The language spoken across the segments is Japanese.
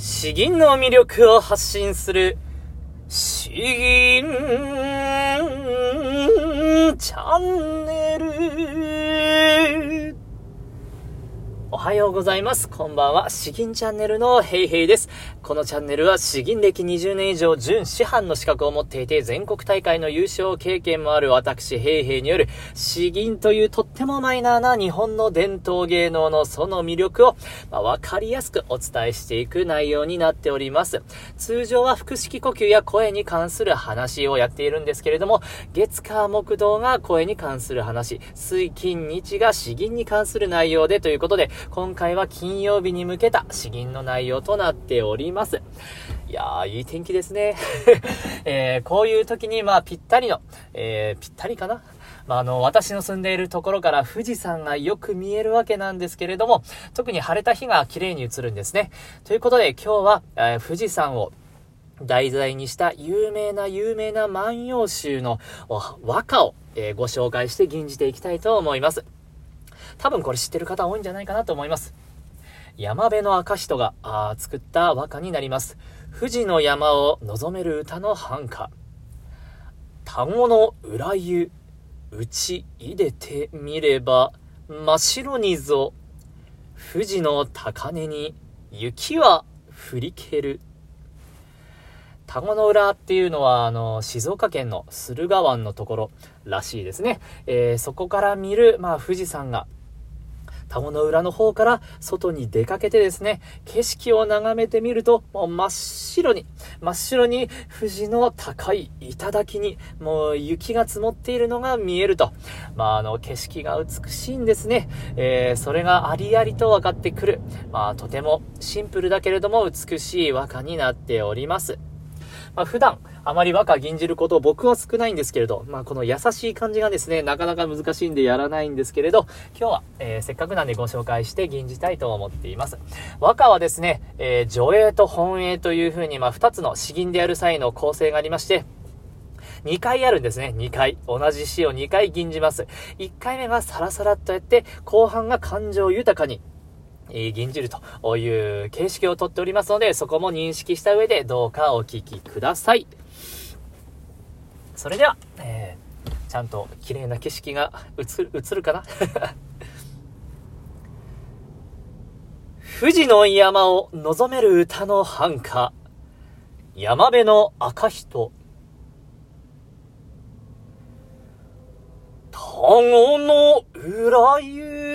詩吟の魅力を発信する、詩吟チャンネル。おはようございます。こんばんは。詩吟チャンネルのヘイヘイです。このチャンネルは詩吟歴20年以上準師範の資格を持っていて全国大会の優勝経験もある私ヘイヘイによる詩吟というとってもマイナーな日本の伝統芸能のその魅力を、まあ、わかりやすくお伝えしていく内容になっております。通常は腹式呼吸や声に関する話をやっているんですけれども、月火木道が声に関する話、水金日が詩吟に関する内容でということで、今回は金曜日に向けた詩吟の内容となっております。いやー、いい天気ですね。えー、こういう時に、まあ、ぴったりの、えー、ぴったりかなまあ、あの、私の住んでいるところから富士山がよく見えるわけなんですけれども、特に晴れた日が綺麗に映るんですね。ということで、今日は、えー、富士山を題材にした有名な有名な万葉集の和歌を、えー、ご紹介して吟じていきたいと思います。多分これ知ってる方多いんじゃないかなと思います。山辺の赤人があ作った和歌になります。富士の山を望める歌の繁歌。田子の裏湯、打ち入れてみれば、真っ白にぞ、富士の高根に雪は降りける。田子の浦っていうのは、あの、静岡県の駿河湾のところらしいですね。えー、そこから見る、まあ、富士山が田子の裏の方から外に出かけてですね、景色を眺めてみると、もう真っ白に、真っ白に富士の高い頂に、もう雪が積もっているのが見えると。まあ、あの、景色が美しいんですね。えー、それがありありと分かってくる。まあ、とてもシンプルだけれども美しい和歌になっております。まあ、普段、あまり和歌吟じること僕は少ないんですけれど、まあ、この優しい感じがですね、なかなか難しいんでやらないんですけれど、今日は、えー、せっかくなんでご紹介して吟じたいと思っています。和歌はですね、えー、助営と本営という風に、まあ、二つの詩吟でやる際の構成がありまして、2回あるんですね。2回。同じ詩を2回吟じます。1回目がサラサラっとやって、後半が感情豊かに。えー、吟じるという形式をとっておりますので、そこも認識した上でどうかお聞きください。それでは、えー、ちゃんと綺麗な景色が映る、映るかな？富士の山を望める歌の繁歌、山辺の赤人。田子の裏湯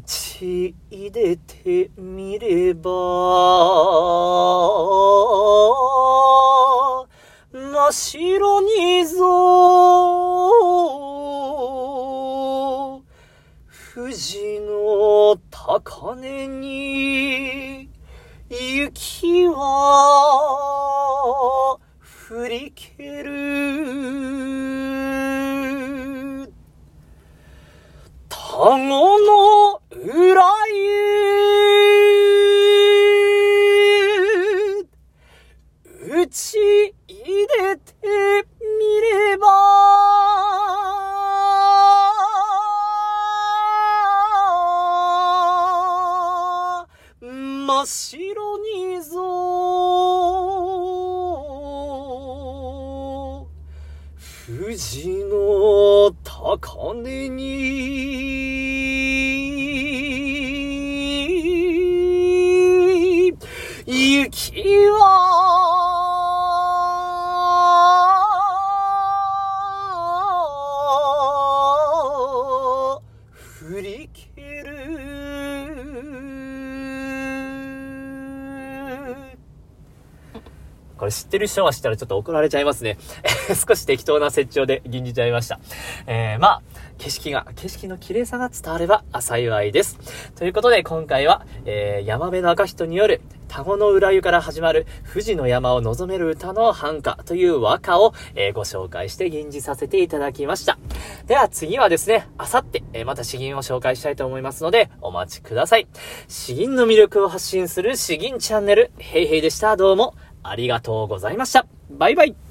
ち入れてみれば、真っ白にぞ、富士の高根に、雪は降りける。田子の真っ白にぞ。富士の高根にこれ知ってる人は知ったらちょっと怒られちゃいますね。少し適当な設置で吟じちゃいました。えー、まあ、景色が、景色の綺麗さが伝われば幸いです。ということで今回は、えー、山辺の赤人による田子の裏湯から始まる富士の山を望める歌の繁歌という和歌を、えー、ご紹介して吟じさせていただきました。では次はですね、あさって、えー、また詩吟を紹介したいと思いますので、お待ちください。詩吟の魅力を発信する詩吟チャンネル、ヘイヘイでした。どうもありがとうございました。バイバイ。